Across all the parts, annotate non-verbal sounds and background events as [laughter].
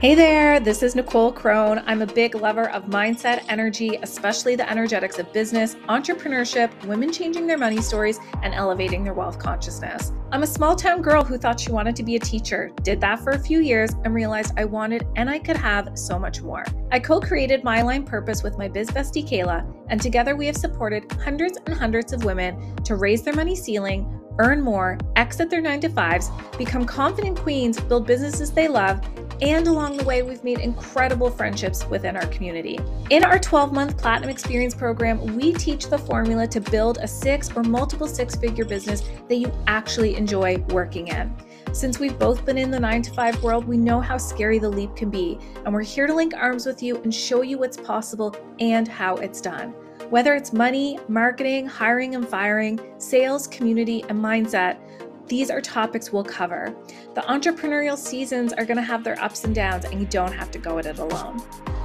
Hey there, this is Nicole Crone. I'm a big lover of mindset, energy, especially the energetics of business, entrepreneurship, women changing their money stories, and elevating their wealth consciousness. I'm a small town girl who thought she wanted to be a teacher, did that for a few years, and realized I wanted and I could have so much more. I co created My Aligned Purpose with my biz bestie Kayla, and together we have supported hundreds and hundreds of women to raise their money ceiling earn more, exit their nine to fives, become confident queens, build businesses they love, and along the way, we've made incredible friendships within our community. In our 12 month Platinum Experience program, we teach the formula to build a six or multiple six figure business that you actually enjoy working in. Since we've both been in the nine to five world, we know how scary the leap can be, and we're here to link arms with you and show you what's possible and how it's done. Whether it's money, marketing, hiring and firing, sales, community, and mindset, these are topics we'll cover. The entrepreneurial seasons are going to have their ups and downs, and you don't have to go at it alone.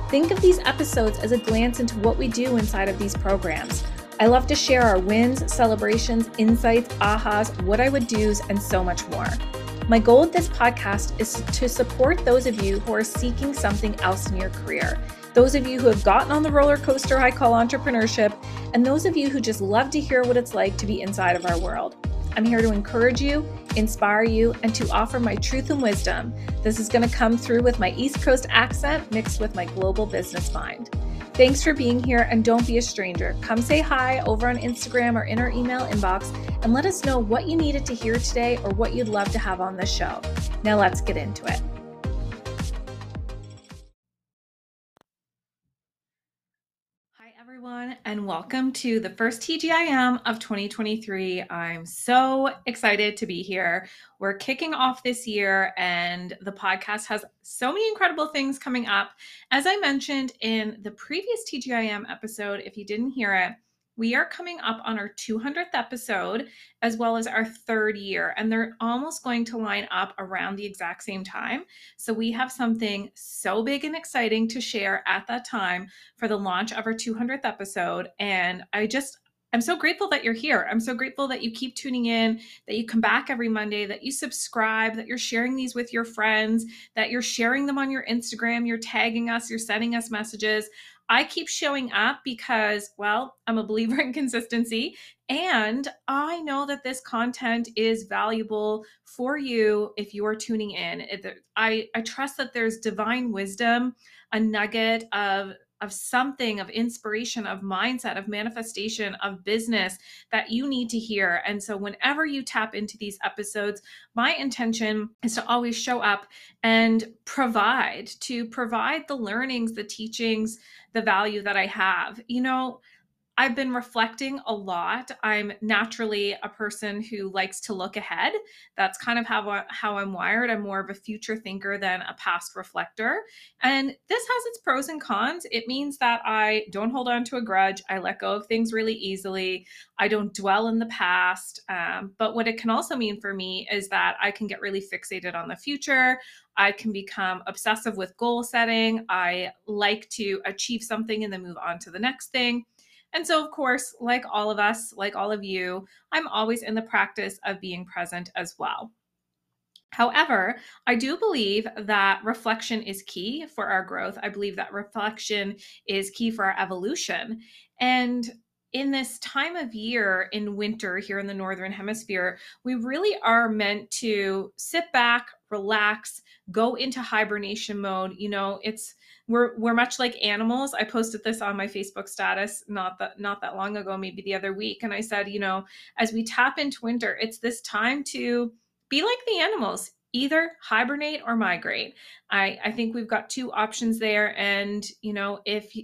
Think of these episodes as a glance into what we do inside of these programs. I love to share our wins, celebrations, insights, ahas, what I would do's, and so much more. My goal with this podcast is to support those of you who are seeking something else in your career, those of you who have gotten on the roller coaster I call entrepreneurship, and those of you who just love to hear what it's like to be inside of our world. I'm here to encourage you, inspire you, and to offer my truth and wisdom. This is going to come through with my East Coast accent mixed with my global business mind. Thanks for being here and don't be a stranger. Come say hi over on Instagram or in our email inbox and let us know what you needed to hear today or what you'd love to have on the show. Now let's get into it. And welcome to the first TGIM of 2023. I'm so excited to be here. We're kicking off this year, and the podcast has so many incredible things coming up. As I mentioned in the previous TGIM episode, if you didn't hear it, we are coming up on our 200th episode as well as our third year, and they're almost going to line up around the exact same time. So, we have something so big and exciting to share at that time for the launch of our 200th episode. And I just, I'm so grateful that you're here. I'm so grateful that you keep tuning in, that you come back every Monday, that you subscribe, that you're sharing these with your friends, that you're sharing them on your Instagram, you're tagging us, you're sending us messages. I keep showing up because, well, I'm a believer in consistency and I know that this content is valuable for you if you are tuning in. I, I trust that there's divine wisdom, a nugget of of something of inspiration of mindset of manifestation of business that you need to hear. And so whenever you tap into these episodes my intention is to always show up and provide to provide the learnings the teachings the value that i have. You know I've been reflecting a lot. I'm naturally a person who likes to look ahead. That's kind of how, how I'm wired. I'm more of a future thinker than a past reflector. And this has its pros and cons. It means that I don't hold on to a grudge. I let go of things really easily. I don't dwell in the past. Um, but what it can also mean for me is that I can get really fixated on the future. I can become obsessive with goal setting. I like to achieve something and then move on to the next thing. And so, of course, like all of us, like all of you, I'm always in the practice of being present as well. However, I do believe that reflection is key for our growth. I believe that reflection is key for our evolution. And in this time of year in winter here in the Northern Hemisphere, we really are meant to sit back, relax, go into hibernation mode. You know, it's we're we're much like animals. I posted this on my Facebook status not that not that long ago, maybe the other week, and I said, you know, as we tap into winter, it's this time to be like the animals either hibernate or migrate. I, I think we've got two options there. And, you know, if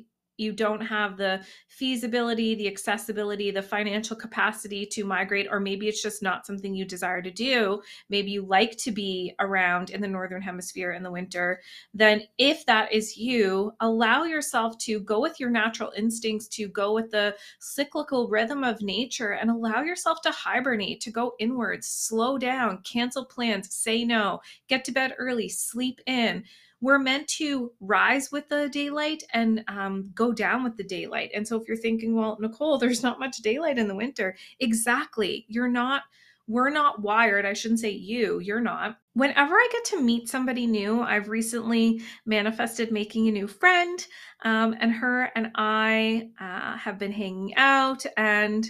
you don't have the feasibility, the accessibility, the financial capacity to migrate, or maybe it's just not something you desire to do. Maybe you like to be around in the Northern Hemisphere in the winter. Then, if that is you, allow yourself to go with your natural instincts, to go with the cyclical rhythm of nature, and allow yourself to hibernate, to go inwards, slow down, cancel plans, say no, get to bed early, sleep in we're meant to rise with the daylight and um, go down with the daylight. And so if you're thinking, well, Nicole, [laughs] there's not much daylight in the winter, exactly. You're not we're not wired. I shouldn't say you, you're not. Whenever I get to meet somebody new, I've recently manifested making a new friend, um, and her and I uh, have been hanging out. And,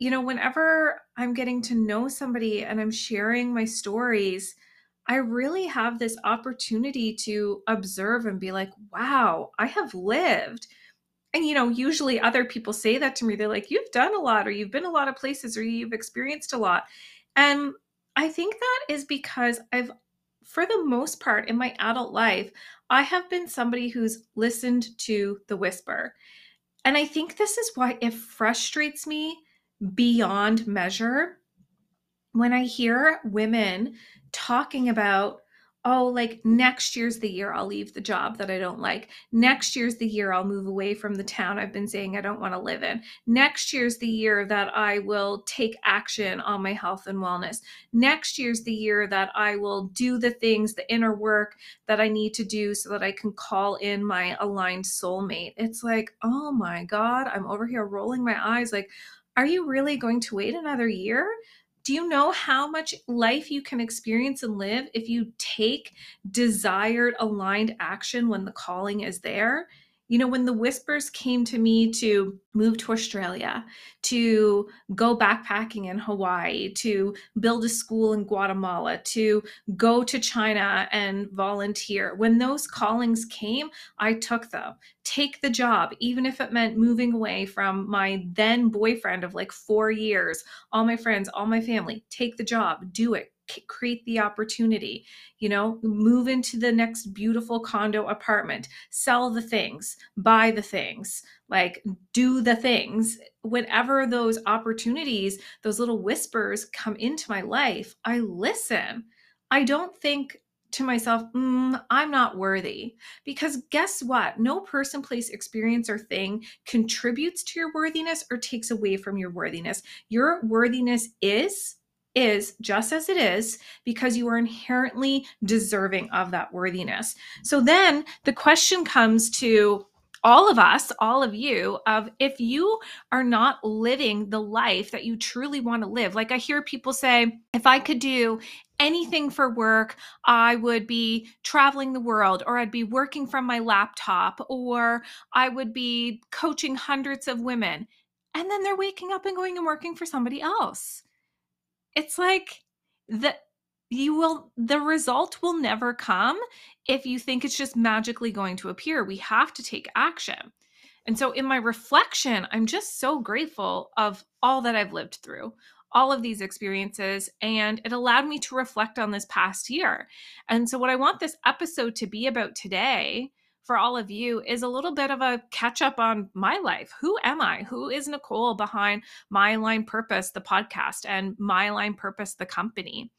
you know, whenever I'm getting to know somebody and I'm sharing my stories, I really have this opportunity to observe and be like, wow, I have lived. And, you know, usually other people say that to me. They're like, you've done a lot, or you've been a lot of places, or you've experienced a lot. And I think that is because I've, for the most part in my adult life, I have been somebody who's listened to the whisper. And I think this is why it frustrates me beyond measure when I hear women talking about oh, like next year's the year I'll leave the job that I don't like. Next year's the year I'll move away from the town I've been saying I don't want to live in. Next year's the year that I will take action on my health and wellness. Next year's the year that I will do the things, the inner work that I need to do so that I can call in my aligned soulmate. It's like, oh my God, I'm over here rolling my eyes like, are you really going to wait another year? Do you know how much life you can experience and live if you take desired aligned action when the calling is there? You know, when the whispers came to me to move to Australia, to go backpacking in Hawaii, to build a school in Guatemala, to go to China and volunteer, when those callings came, I took them. Take the job, even if it meant moving away from my then boyfriend of like four years, all my friends, all my family. Take the job, do it, create the opportunity you know move into the next beautiful condo apartment sell the things buy the things like do the things whenever those opportunities those little whispers come into my life i listen i don't think to myself, mm, I'm not worthy. Because guess what? No person, place, experience, or thing contributes to your worthiness or takes away from your worthiness. Your worthiness is is just as it is because you are inherently deserving of that worthiness. So then the question comes to all of us, all of you, of if you are not living the life that you truly want to live. Like I hear people say, if I could do anything for work, I would be traveling the world, or I'd be working from my laptop, or I would be coaching hundreds of women. And then they're waking up and going and working for somebody else it's like that you will the result will never come if you think it's just magically going to appear. We have to take action. And so in my reflection i'm just so grateful of all that i've lived through all of these experiences and it allowed me to reflect on this past year. And so what i want this episode to be about today for all of you is a little bit of a catch up on my life. Who am I? Who is Nicole behind My Aligned Purpose, the podcast, and My Aligned Purpose, the company?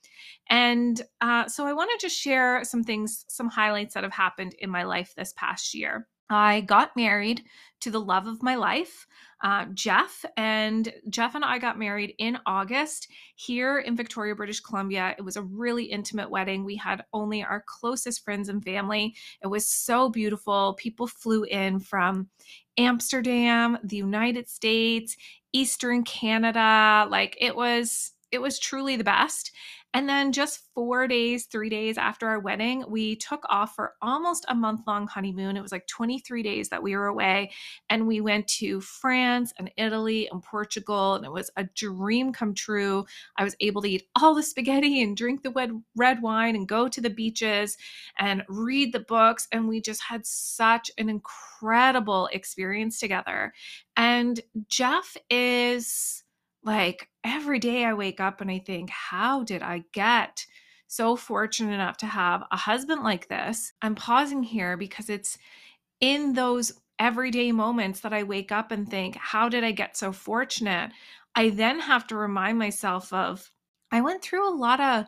And uh, so I want to just share some things, some highlights that have happened in my life this past year. I got married to the love of my life, uh, Jeff. And Jeff and I got married in August here in Victoria, British Columbia. It was a really intimate wedding. We had only our closest friends and family. It was so beautiful. People flew in from Amsterdam, the United States, Eastern Canada. Like it was it was truly the best. And then just four days, three days after our wedding, we took off for almost a month long honeymoon. It was like 23 days that we were away. And we went to France and Italy and Portugal. And it was a dream come true. I was able to eat all the spaghetti and drink the red wine and go to the beaches and read the books. And we just had such an incredible experience together. And Jeff is like every day I wake up and I think, how did I get so fortunate enough to have a husband like this? I'm pausing here because it's in those everyday moments that I wake up and think, how did I get so fortunate? I then have to remind myself of, I went through a lot of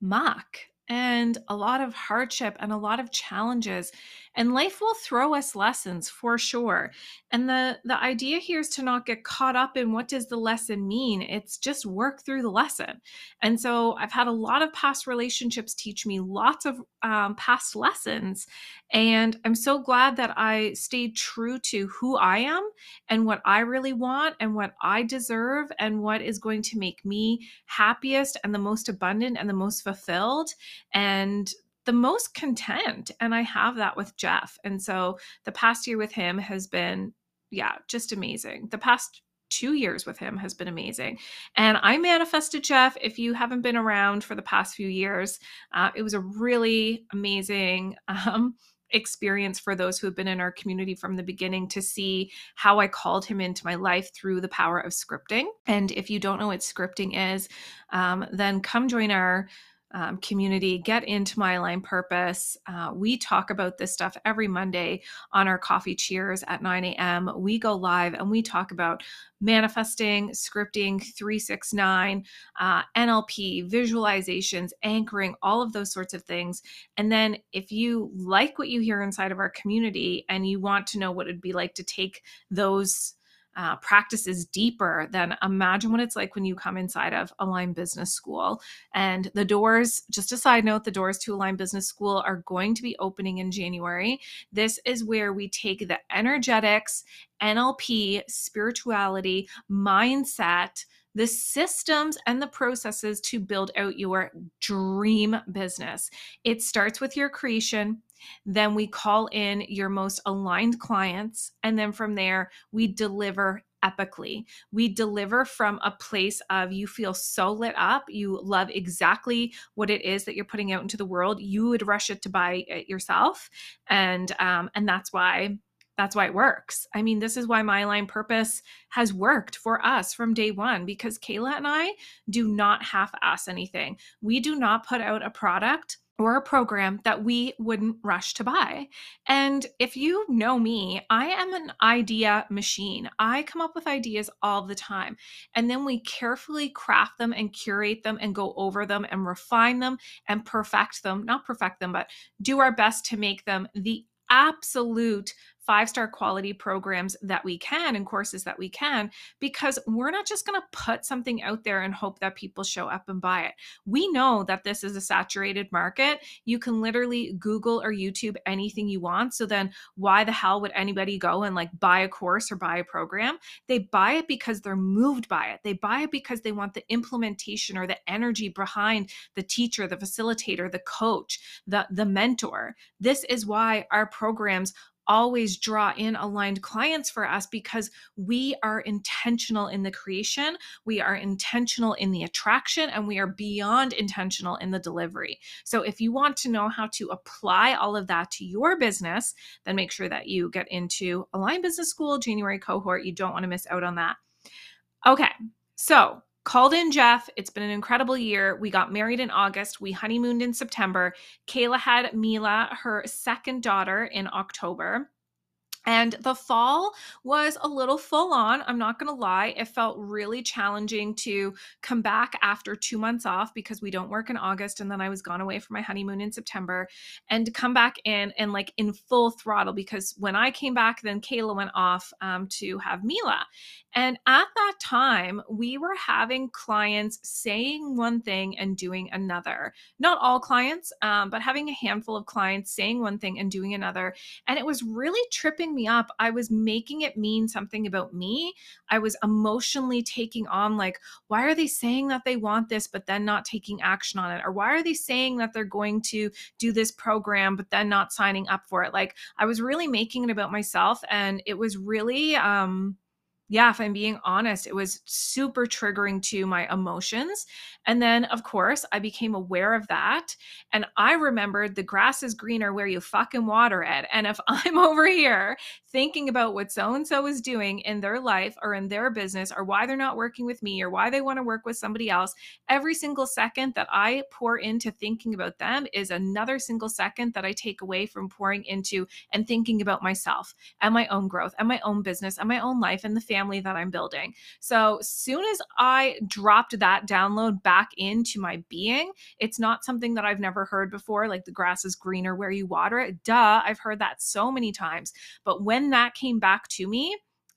muck. and a lot of hardship and a lot of challenges and life will throw us lessons for sure. And the the idea here is to not get caught up in what does the lesson mean it's just work through the lesson. And so i've had a lot of past relationships teach me lots of um, past lessons and i'm so glad that i stayed true to who i am and what i really want and what i deserve and what is going to make me happiest and the most abundant and the most fulfilled. And the most content. And I have that with Jeff. And so the past year with him has been, yeah, just amazing. The past two years with him has been amazing. And I manifested Jeff. If you haven't been around for the past few years, uh, it was a really amazing. [laughs] Um, experience for those who have been in our community from the beginning to see how I called him into my life through the power of scripting. And if you don't know what scripting is, um, then come join our um, community, get into my aligned purpose. Uh, we talk about this stuff every Monday on our coffee cheers at 9 a.m. We go live and we talk about manifesting, scripting, 369, uh, NLP, visualizations, anchoring, all of those sorts of things. And then if you like what you hear inside of our community and you want to know what it'd be like to take those uh, practices deeper, then imagine what it's like when you come inside of Align Business School. And the doors, just a side note, the doors to Align Business School are going to be opening in January. This is where we take the energetics, NLP, spirituality, mindset, the systems and the processes to build out your dream business. It starts with your creation. Then we call in your most aligned clients. And then from there, we deliver epically. We deliver from a place of you feel so lit up, you love exactly what it is that you're putting out into the world. You would rush it to buy it yourself, and um, and that's why that's why it works. I mean, this is why my aligned purpose has worked for us from day one because Kayla and I do not half ass anything. We do not put out a product or a program that we wouldn't rush to buy. And if you know me, I am an idea machine. I come up with ideas all the time. And then we carefully craft them and curate them and go over them and refine them and perfect them, not perfect them, but do our best to make them the absolute five star quality programs that we can and courses that we can because we're not just going to put something out there and hope that people show up and buy it. We know that this is a saturated market. You can literally Google or YouTube anything you want. So then why the hell would anybody go and like buy a course or buy a program? They buy it because they're moved by it. They buy it because they want the implementation or the energy behind the teacher, the facilitator, the coach, the the mentor. This is why our programs always draw in aligned clients for us because we are intentional in the creation, we are intentional in the attraction, and we are beyond intentional in the delivery. So, if you want to know how to apply all of that to your business, then make sure that you get into Align Business School January cohort. You don't want to miss out on that. Okay, so called in Jeff. It's been an incredible year. We got married in August. We honeymooned in September. Kayla had Mila, her second daughter, in October. And the fall was a little full on. I'm not going to lie. It felt really challenging to come back after two months off because we don't work in August. And then I was gone away for my honeymoon in September and to come back in and like in full throttle because when I came back, then Kayla went off um, to have Mila. And at that time, we were having clients saying one thing and doing another. Not all clients, um, but having a handful of clients saying one thing and doing another. And it was really tripping me up. I was making it mean something about me. I was emotionally taking on, like, why are they saying that they want this, but then not taking action on it? Or why are they saying that they're going to do this program, but then not signing up for it? Like, I was really making it about myself. And it was really, um, yeah, if I'm being honest, it was super triggering to my emotions. And then, of course, I became aware of that. And I remembered the grass is greener where you fucking water it. And if [laughs] I'm over here thinking about what so and so is doing in their life or in their business or why they're not working with me or why they want to work with somebody else, every single second that I pour into thinking about them is another single second that I take away from pouring into and thinking about myself and my own growth and my own business and my own life and the family family that I'm building. So, soon as I dropped that download back into my being, it's not something that I've never heard before, like the grass is greener where you water it. Duh, I've heard that so many times. But when that came back to me,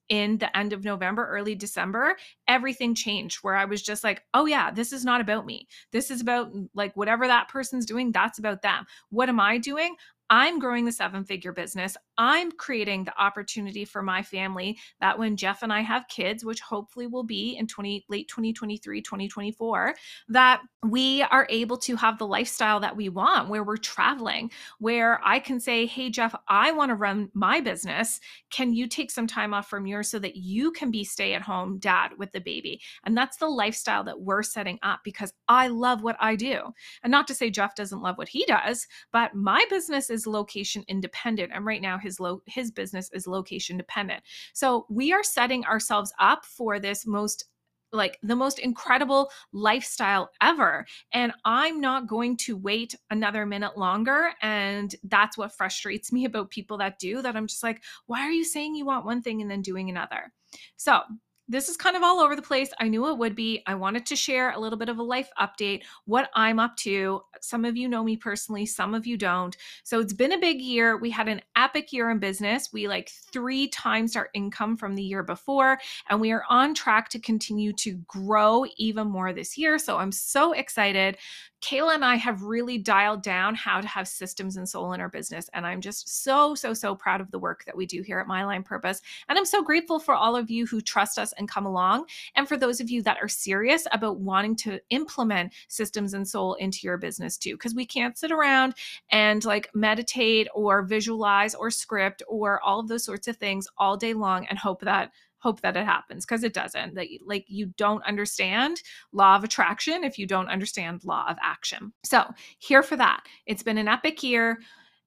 in the end of November, early December, everything changed where I was just like, oh, yeah, this is not about me. This is about like whatever that person's doing, that's about them. What am I doing? I'm growing the seven figure business. I'm creating the opportunity for my family that when Jeff and I have kids, which hopefully will be in 20 late 2023, 2024, that we are able to have the lifestyle that we want where we're traveling, where I can say, "Hey Jeff, I want to run my business. Can you take some time off from yours so that you can be stay-at-home dad with the baby?" And that's the lifestyle that we're setting up because I love what I do. And not to say Jeff doesn't love what he does, but my business is is location independent and right now his lo- his business is location dependent. So we are setting ourselves up for this most like the most incredible lifestyle ever. And I'm not going to wait another minute longer. And that's what frustrates me about people that do that. I'm just like, why are you saying you want one thing and then doing another? So this is kind of all over the place. I knew it would be. I wanted to share a little bit of a life update, what I'm up to. Some of you know me personally, some of you don't. So it's been a big year. We had an epic year in business. We like three times our income from the year before, and we are on track to continue to grow even more this year. So I'm so excited. Kayla and I have really dialed down how to have systems and soul in our business. And I'm just so, so, so proud of the work that we do here at My Aligned Purpose. And I'm so grateful for all of you who trust us and come along. And for those of you that are serious about wanting to implement systems and soul into your business too, because we can't sit around and like meditate or visualize or script or all of those sorts of things all day long and hope that hope that it happens because it doesn't that like you don't understand law of attraction if you don't understand law of action. So here for that. It's been an epic year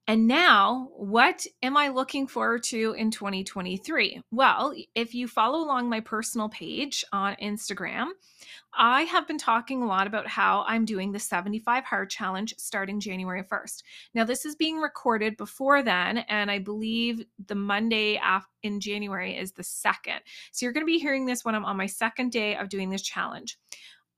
and now, what am I looking forward to in 2023? Well, if you follow along my personal page on Instagram, I have been talking a lot about how I'm doing the 75 hard challenge starting January 1st. Now, this is being recorded before then, and I believe the Monday in January is the second. So you're going to be hearing this when I'm on my second day of doing this challenge.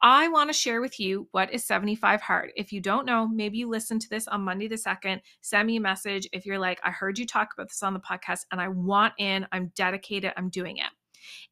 I want to share with you what is 75 hard. If you don't know, maybe you listen to this on Monday the 2nd. Send me a message if you're like, I heard you talk about this on the podcast and I want in, I'm dedicated, I'm doing it.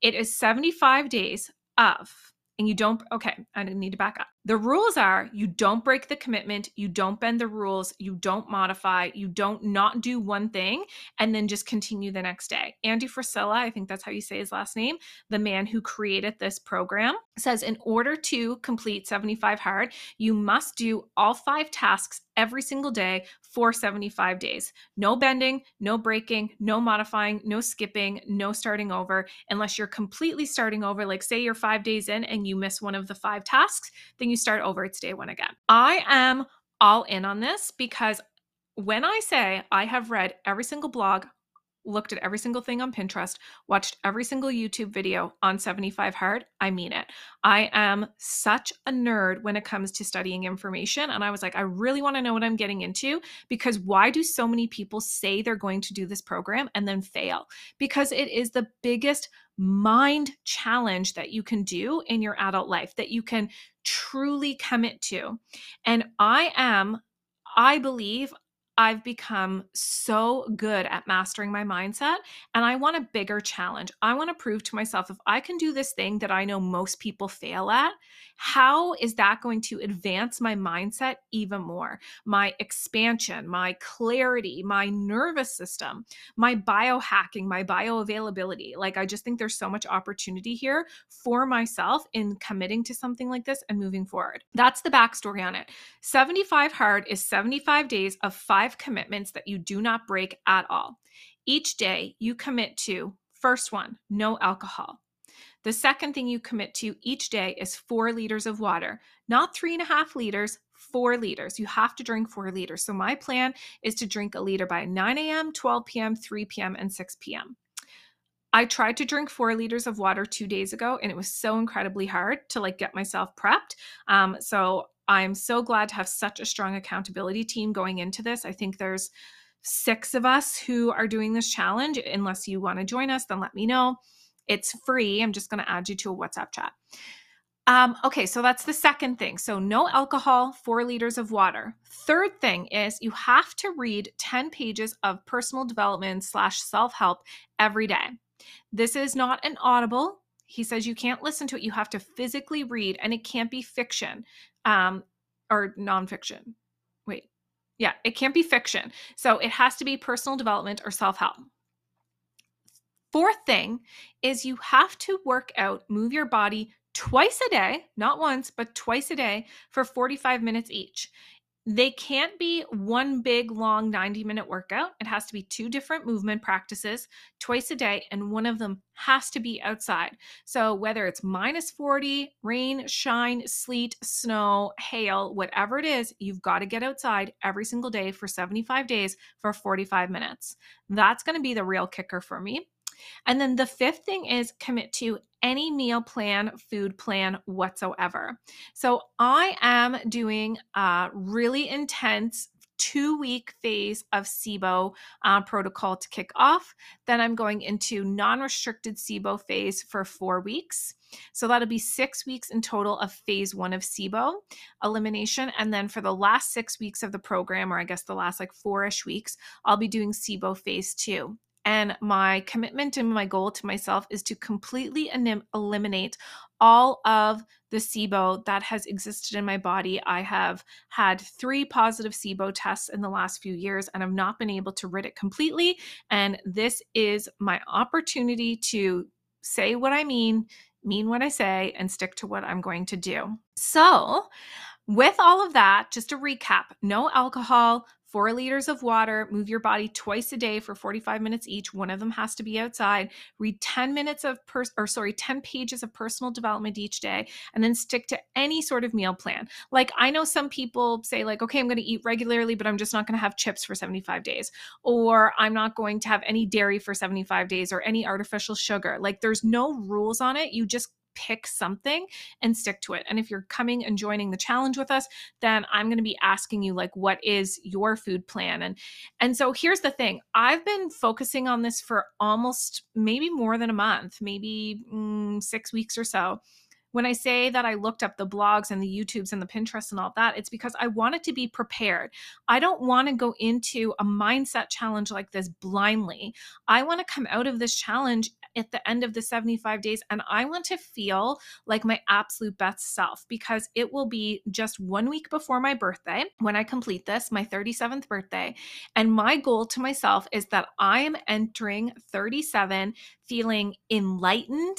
It is 75 days of and you don't okay i need to back up the rules are you don't break the commitment you don't bend the rules you don't modify you don't not do one thing and then just continue the next day andy frisella i think that's how you say his last name the man who created this program says in order to complete 75 hard you must do all five tasks every single day for 75 days. No bending, no breaking, no modifying, no skipping, no starting over, unless you're completely starting over. Like, say you're five days in and you miss one of the five tasks, then you start over. It's day one again. I am all in on this because when I say I have read every single blog, looked at every single thing on Pinterest, watched every single YouTube video on 75 Hard. I mean it. I am such a nerd when it comes to studying information. And I was like, I really want to know what I'm getting into because why do so many people say they're going to do this program and then fail? Because it is the biggest mind challenge that you can do in your adult life that you can truly commit to. And I am I believe I've become so good at mastering my mindset and I want a bigger challenge. I want to prove to myself if I can do this thing that I know most people fail at, how is that going to advance my mindset even more? My expansion, my clarity, my nervous system, my biohacking, my bioavailability. Like, I just think there's so much opportunity here for myself in committing to something like this and moving forward. That's the backstory on it. 75 Hard is 75 days of five commitments that you do not break at all. Each day you commit to first one, no alcohol. The second thing you commit to each day is four liters of water, not three and a half liters, four liters. You have to drink four liters. So, my plan is to drink a liter by 9 a.m., 12 p.m., 3 p.m., and 6 p.m. I tried to drink four liters of water two days ago, and it was so incredibly hard to like get myself prepped. Um, so I'm so glad to have such a strong accountability team going into this. I think there's six of us who are doing this challenge. Unless you want to join us, then let me know It's free. I'm just going to add you to a WhatsApp chat. Um, okay, so that's the second thing. So, no alcohol, four liters of water. Third thing is you have to read 10 pages of personal development slash self help every day. This is not an audible. He says you can't listen to it. You have to physically read, and it can't be fiction um, or nonfiction. Wait, yeah, it can't be fiction. So, it has to be personal development or self help. Fourth thing is you have to work out, move your body twice a day, not once, but twice a day for 45 minutes each. They can't be one big, long 90 minute workout. It has to be two different movement practices twice a day, and one of them has to be outside. So, whether it's minus 40, rain, shine, sleet, snow, hail, whatever it is, you've got to get outside every single day for 75 days for 45 minutes. That's going to be the real kicker for me. And then the fifth thing is commit to any meal plan, food plan whatsoever. So I am doing a really intense two week phase of SIBO uh, protocol to kick off. Then I'm going into non restricted SIBO phase for four weeks. So that'll be six weeks in total of phase one of SIBO elimination. And then for the last six weeks of the program, or I guess the last like four ish weeks, I'll be doing SIBO phase two. And my commitment and my goal to myself is to completely enim- eliminate all of the SIBO that has existed in my body. I have had three positive SIBO tests in the last few years and I've not been able to rid it completely. And this is my opportunity to say what I mean, mean what I say, and stick to what I'm going to do. So, with all of that, just to recap no alcohol, four liters of water, move your body twice a day for 45 minutes each. One of them has to be outside. Read 10 minutes of, per- or sorry, 10 pages of personal development each day, and then stick to any sort of meal plan. Like I know some people say, like, okay, I'm going to eat regularly, but I'm just not going to have chips for 75 days, or I'm not going to have any dairy for 75 days or any artificial sugar. Like there's no rules on it. You just pick something and stick to it. And if you're coming and joining the challenge with us, then I'm going to be asking you like what is your food plan and and so here's the thing. I've been focusing on this for almost maybe more than a month, maybe mm, 6 weeks or so when I say that I looked up the blogs and the YouTubes and the Pinterest and all that, it's because I wanted to be prepared. I don't want to go into a mindset challenge like this blindly. I want to come out of this challenge at the end of the 75 days and I want to feel like my absolute best self because it will be just one week before my birthday when I complete this, my 37th birthday. And my goal to myself is that I am entering 37 feeling enlightened,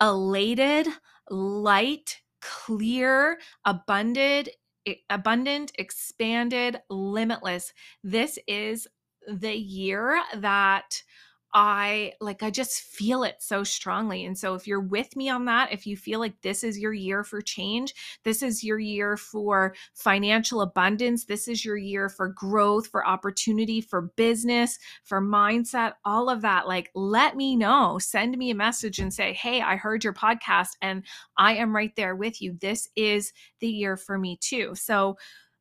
elated, light, clear, abundant, abundant, expanded, limitless. This is the year that I like, I just feel it so strongly. And so, if you're with me on that, if you feel like this is your year for change, this is your year for financial abundance, this is your year for growth, for opportunity, for business, for mindset, all of that, like, let me know. Send me a message and say, Hey, I heard your podcast and I am right there with you. This is the year for me too. So,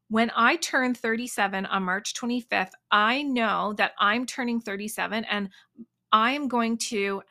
when I turn 37 on March 25th, I know that I'm turning 37 and I'm going to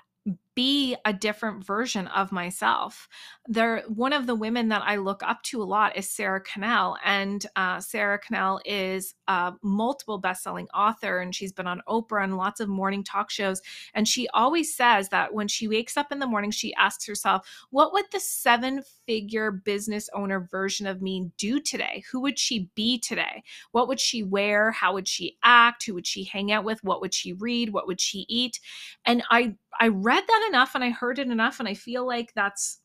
be a different version of myself. There, one of the women that I look up to a lot is Sarah Cannell, and uh, Sarah Cannell is a multiple best-selling author, and she's been on Oprah and lots of morning talk shows. And she always says that when she wakes up in the morning, she asks herself, "What would the seven-figure business owner version of me do today? Who would she be today? What would she wear? How would she act? Who would she hang out with? What would she read? What would she eat?" And I I read that enough and I heard it enough and I feel like that's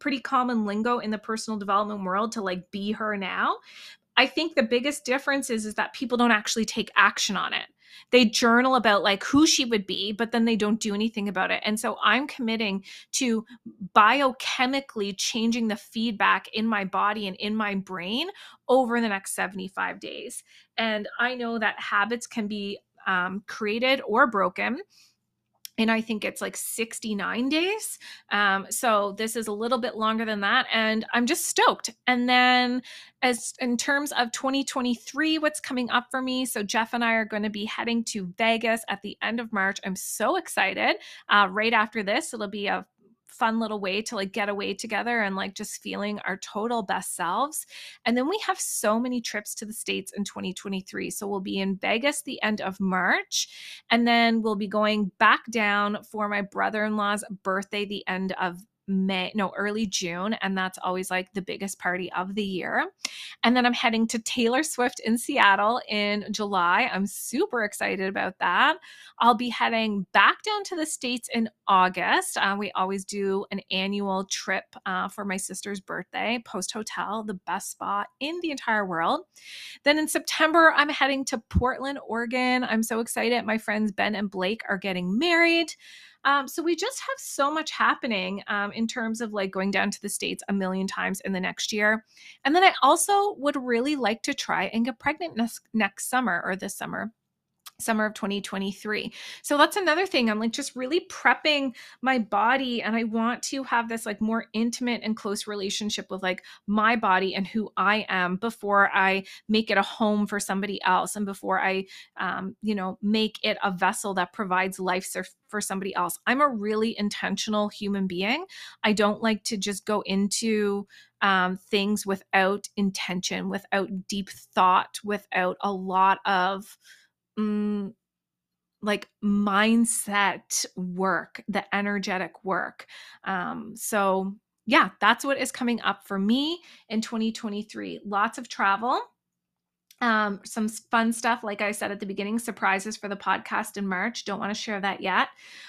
pretty common lingo in the personal development world to like be her now. I think the biggest difference is is that people don't actually take action on it. They journal about like who she would be, but then they don't do anything about it. And so I'm committing to biochemically changing the feedback in my body and in my brain over the next 75 days. And I know that habits can be um, created or broken and I think it's like 69 days. Um, so this is a little bit longer than that, and I'm just stoked. And then, as in terms of 2023, what's coming up for me? So Jeff and I are going to be heading to Vegas at the end of March. I'm so excited. Uh, right after this, it'll be a fun little way to like get away together and like just feeling our total best selves. And then we have so many trips to the States in 2023. So we'll be in Vegas the end of March. And then we'll be going back down for my brother in law's birthday the end of May, no, early June. And that's always like the biggest party of the year. And then I'm heading to Taylor Swift in Seattle in July. I'm super excited about that. I'll be heading back down to the States in August. Uh, we always do an annual trip uh, for my sister's birthday, Post Hotel, the best spot in the entire world. Then in September, I'm heading to Portland, Oregon. I'm so excited. My friends Ben and Blake are getting married. Um, so we just have so much happening um, in terms of like going down to the States a million times in the next year. And then I also would really like to try and get pregnant next, next summer or this summer summer of 2023. So that's another thing. I'm like just really prepping my body and I want to have this like more intimate and close relationship with like my body and who I am before I make it a home for somebody else and before I um, you know, make it a vessel that provides life for somebody else. I'm a really intentional human being. I don't like to just go into um, things without intention, without deep thought, without a lot of mm, like mindset work, the energetic work. Um, so, yeah, that's what is coming up for me in 2023. Lots of travel um, some fun stuff, like I said at the beginning, surprises for the podcast in March. Don't want to share that yet.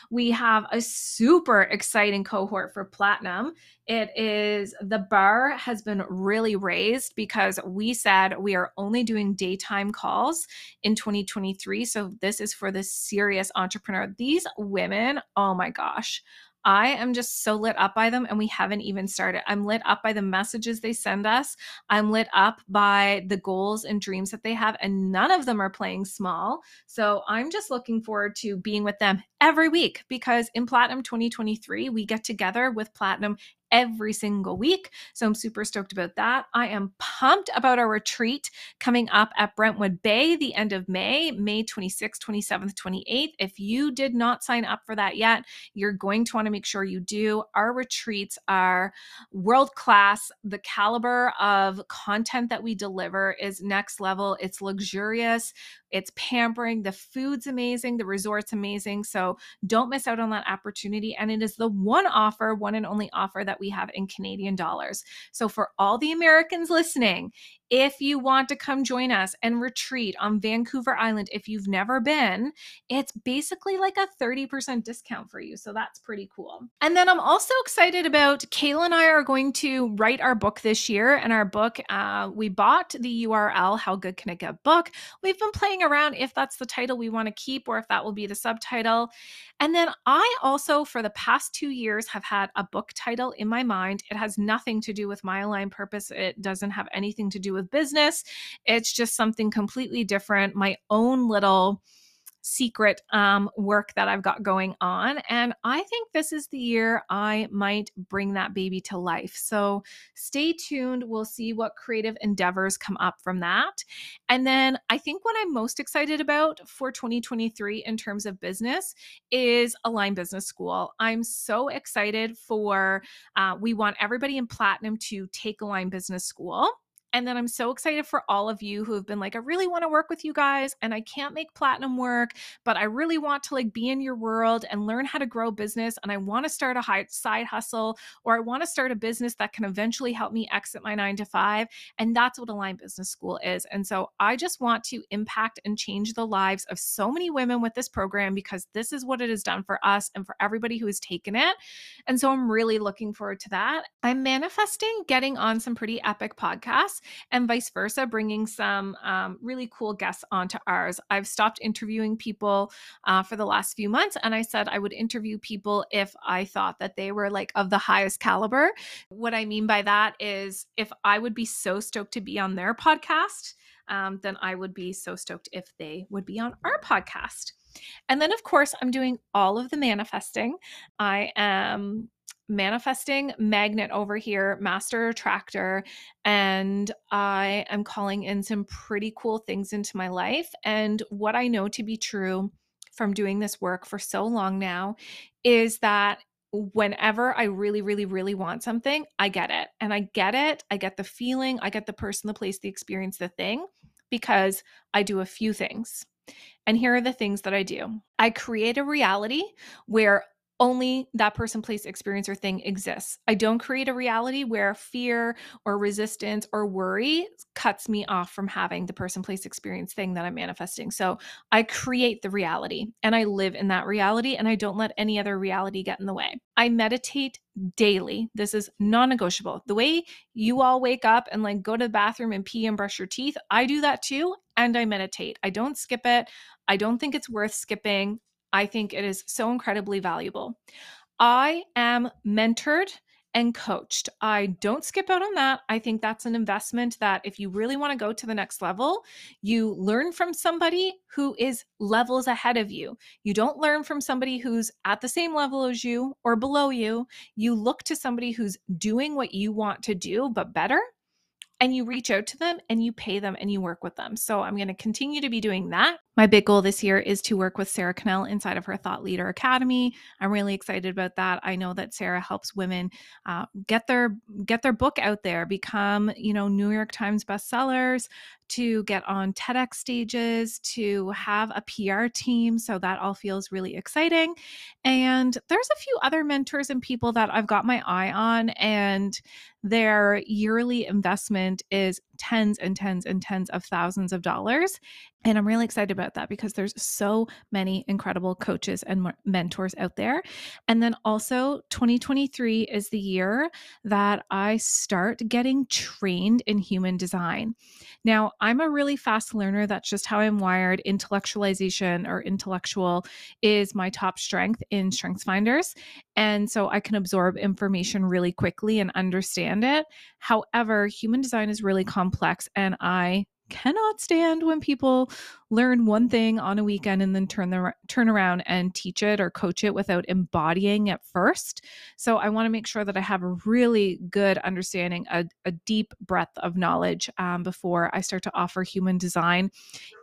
We have a super exciting cohort for Platinum. It is the bar has been really raised because we said we are only doing daytime calls in 2023. So this is for the serious entrepreneur. These women, oh my gosh, I am just so lit up by them, and we haven't even started. I'm lit up by the messages they send us. I'm lit up by the goals and dreams that they have, and none of them are playing small. So I'm just looking forward to being with them every week because in Platinum 2023, we get together with Platinum every single week. So I'm super stoked about that. I am pumped about our retreat coming up at Brentwood Bay the end of May, May 26th, 27th, 28th. If you did not sign up for that yet, you're going to want to make sure you do. Our retreats are world class. The caliber of content that we deliver is next level. It's luxurious. It's pampering. The food's amazing. The resort's amazing. So don't miss out on that opportunity. And it is the one offer, one and only offer that we have in Canadian dollars. So for all the Americans listening, if you want to come join us and retreat on Vancouver Island, if you've never been, it's basically like a 30% discount for you. So that's pretty cool. And then I'm also excited about Kayla and I are going to write our book this year. And our book, uh, we bought the URL, How Good Can It Get Book. We've been playing around if that's the title we want to keep or if that will be the subtitle. And then I also, for the past two years, have had a book title in my mind. It has nothing to do with my aligned purpose, it doesn't have anything to do with business. It's just something completely different, my own little secret um, work that I've got going on. And I think this is the year I might bring that baby to life. So stay tuned. We'll see what creative endeavors come up from that. And then I think what I'm most excited about for 2023 in terms of business is Align Business School. I'm so excited for, uh, we want everybody in Platinum to take Align Business School. And then I'm so excited for all of you who have been like, I really want to work with you guys and I can't make platinum work, but I really want to like be in your world and learn how to grow business. And I want to start a side hustle or I want to start a business that can eventually help me exit my nine to five. And that's what Align Business School is. And so I just want to impact and change the lives of so many women with this program because this is what it has done for us and for everybody who has taken it. And so I'm really looking forward to that. I'm manifesting getting on some pretty epic podcasts and vice versa, bringing some um, really cool guests onto ours. I've stopped interviewing people uh, for the last few months, and I said I would interview people if I thought that they were like of the highest caliber. What I mean by that is if I would be so stoked to be on their podcast, um, then I would be so stoked if they would be on our podcast. And then, of course, I'm doing all of the manifesting. I am manifesting magnet over here, master attractor, and I am calling in some pretty cool things into my life. And what I know to be true from doing this work for so long now is that whenever I really, really, really want something, I get it. And I get it. I get the feeling, I get the person, the place, the experience, the thing, because I do a few things. And here are the things that I do I create a reality where only that person, place, experience, or thing exists. I don't create a reality where fear or resistance or worry cuts me off from having the person, place, experience thing that I'm manifesting. So I create the reality and I live in that reality and I don't let any other reality get in the way. I meditate daily. This is non negotiable. The way you all wake up and like go to the bathroom and pee and brush your teeth, I do that too. And I meditate. I don't skip it. I don't think it's worth skipping. I think it is so incredibly valuable. I am mentored and coached. I don't skip out on that. I think that's an investment that if you really want to go to the next level, you learn from somebody who is levels ahead of you. You don't learn from somebody who's at the same level as you or below you. You look to somebody who's doing what you want to do, but better and you reach out to them and you pay them and you work with them. So I'm going to continue to be doing that. My big goal this year is to work with Sarah Cannell inside of her Thought Leader Academy. I'm really excited about that. I know that Sarah helps women uh, get their get their book out there, become you know New York Times bestsellers, to get on TEDx stages, to have a PR team. So that all feels really exciting. And there's a few other mentors and people that I've got my eye on, and their yearly investment is tens and tens and tens of thousands of dollars. And I'm really excited about that because there's so many incredible coaches and mentors out there. And then also, 2023 is the year that I start getting trained in human design. Now, I'm a really fast learner. That's just how I'm wired. Intellectualization or intellectual is my top strength in Strengths Finders. And so I can absorb information really quickly and understand it. However, human design is really complex, and I cannot stand when people learn one thing on a weekend and then turn the turn around and teach it or coach it without embodying it first. So I want to make sure that I have a really good understanding, a, a deep breadth of knowledge um, before I start to offer human design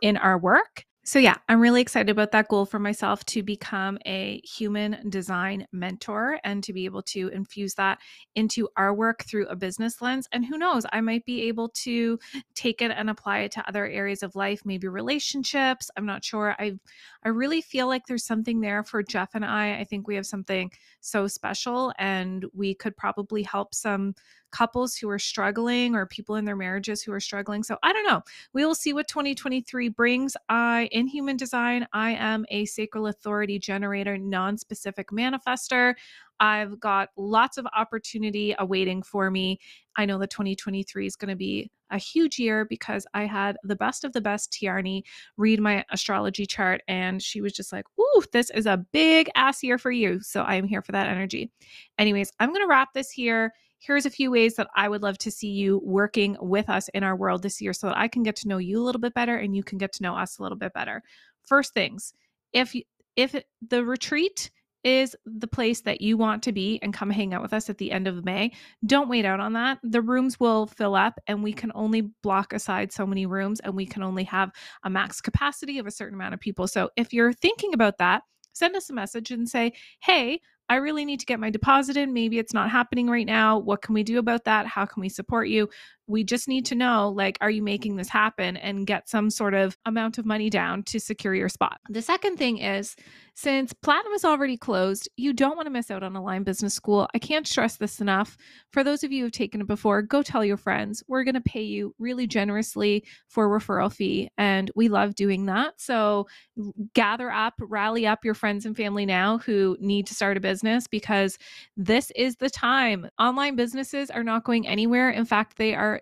in our work. So, yeah, I'm really excited about that goal for myself to become a human design mentor and to be able to infuse that into our work through a business lens. And who knows, I might be able to take it and apply it to other areas of life, maybe relationships. I'm not sure. I I really feel like there's something there for Jeff and I. I think we have something so special and we could probably help some couples who are struggling or people in their marriages who are struggling. So I don't know. We will see what 2023 brings. I in human design, I am a sacral authority generator, non-specific manifester. I've got lots of opportunity awaiting for me. I know that 2023 is going to be a huge year because I had the best of the best Tiarni read my astrology chart and she was just like, Ooh, this is a big ass year for you. So I am here for that energy. Anyways, I'm going to wrap this here here's a few ways that I would love to see you working with us in our world this year so that I can get to know you a little bit better and you can get to know us a little bit better. First things, if if the retreat is the place that you want to be and come hang out with us at the end of May, don't wait out on that. The rooms will fill up and we can only block aside so many rooms and we can only have a max capacity of a certain amount of people. So if you're thinking about that, send us a message and say, hey, I really need to get my deposit in. Maybe it's not happening right now. What can we do about that? How can we support you? We just need to know like, are you making this happen and get some sort of amount of money down to secure your spot. The second thing is since Platinum is already closed, you don't want to miss out on Align Business School. I can't stress this enough. For those of you who've taken it before, go tell your friends. We're going to pay you really generously for referral fee, and we love doing that. So gather up, rally up your friends and family now who need to start a business because this is the time. Online businesses are not going anywhere. In fact, they are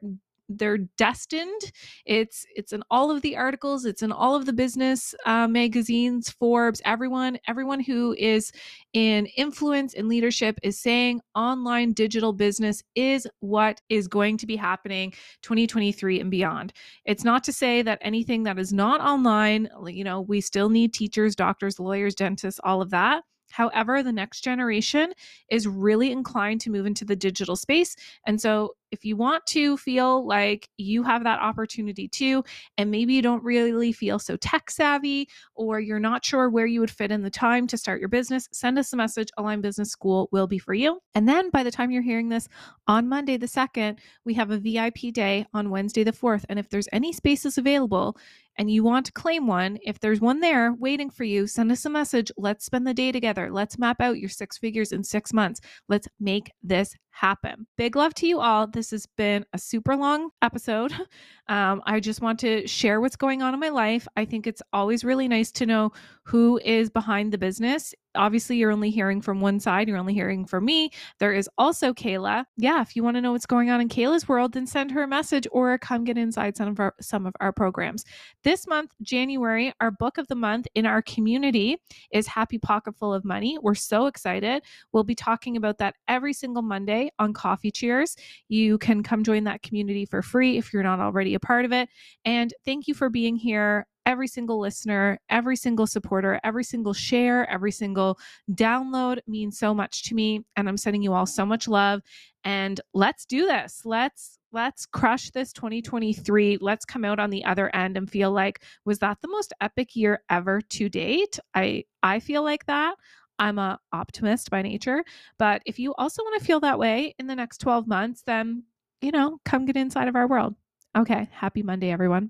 they're destined. It's it's in all of the articles. It's in all of the business uh, magazines, Forbes. Everyone everyone who is in influence and leadership is saying online digital business is what is going to be happening 2023 and beyond. It's not to say that anything that is not online, you know, we still need teachers, doctors, lawyers, dentists, all of that. However, the next generation is really inclined to move into the digital space. And so if you want to feel like you have that opportunity too, and maybe you don't really feel so tech savvy or you're not sure where you would fit in the time to start your business, send us a message. Align Business School will be for you. And then by the time you're hearing this on Monday the 2nd, we have a VIP day on Wednesday the 4th. And if there's any spaces available, and you want to claim one, if there's one there waiting for you, send us a message. Let's spend the day together. Let's map out your six figures in six months. Let's make this happen. Big love to you all. This has been a super long episode. [laughs] Um, I just want to share what's going on in my life. I think it's always really nice to know who is behind the business. Obviously, you're only hearing from one side, you're only hearing from me. There is also Kayla. Yeah, if you want to know what's going on in Kayla's world, then send her a message or come get inside some of our some of our programs. This month, January, our book of the month in our community is Happy Pocket Full of Money. We're so excited. We'll be talking about that every single Monday on Coffee Cheers. You can come join that community for free if you're not already a part of it. And thank you for being here every single listener, every single supporter, every single share, every single download means so much to me and I'm sending you all so much love and let's do this. Let's let's crush this 2023. Let's come out on the other end and feel like was that the most epic year ever to date? I I feel like that. I'm a optimist by nature, but if you also want to feel that way in the next 12 months, then you know, come get inside of our world. Okay, happy Monday everyone.